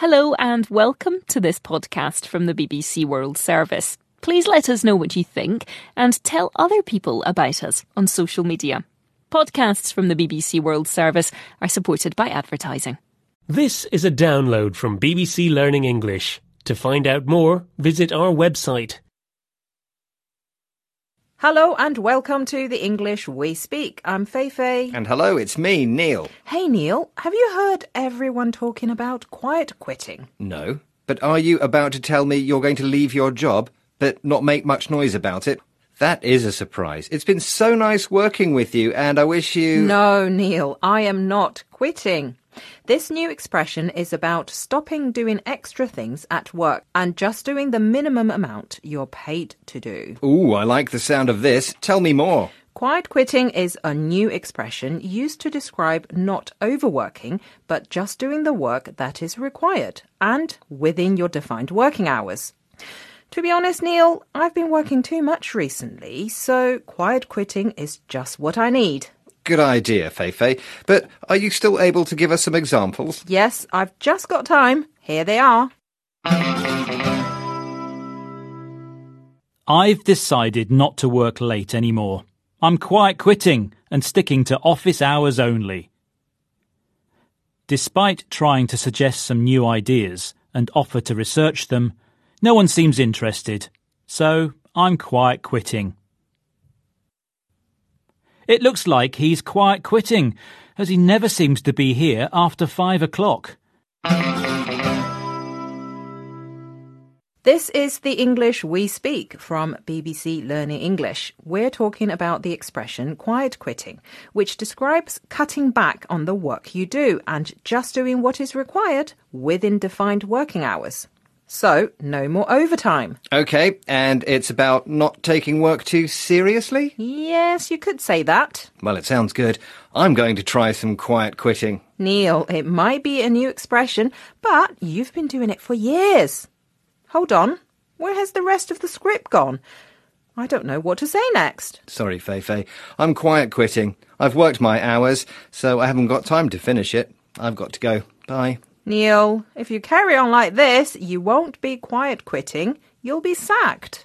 Hello and welcome to this podcast from the BBC World Service. Please let us know what you think and tell other people about us on social media. Podcasts from the BBC World Service are supported by advertising. This is a download from BBC Learning English. To find out more, visit our website. Hello and welcome to the English We Speak. I'm Feifei. And hello, it's me, Neil. Hey Neil, have you heard everyone talking about quiet quitting? No. But are you about to tell me you're going to leave your job, but not make much noise about it? That is a surprise. It's been so nice working with you, and I wish you. No, Neil, I am not quitting. This new expression is about stopping doing extra things at work and just doing the minimum amount you're paid to do. Ooh, I like the sound of this. Tell me more. Quiet quitting is a new expression used to describe not overworking, but just doing the work that is required and within your defined working hours. To be honest, Neil, I've been working too much recently, so quiet quitting is just what I need. Good idea, Feifei. But are you still able to give us some examples? Yes, I've just got time. Here they are. I've decided not to work late anymore. I'm quiet quitting and sticking to office hours only. Despite trying to suggest some new ideas and offer to research them, no one seems interested, so I'm quiet quitting. It looks like he's quiet quitting, as he never seems to be here after five o'clock. This is the English we speak from BBC Learning English. We're talking about the expression quiet quitting, which describes cutting back on the work you do and just doing what is required within defined working hours. So, no more overtime. Okay, and it's about not taking work too seriously? Yes, you could say that. Well, it sounds good. I'm going to try some quiet quitting. Neil, it might be a new expression, but you've been doing it for years. Hold on. Where has the rest of the script gone? I don't know what to say next. Sorry, Feifei. I'm quiet quitting. I've worked my hours, so I haven't got time to finish it. I've got to go. Bye. Neil, if you carry on like this, you won't be quiet quitting. You'll be sacked.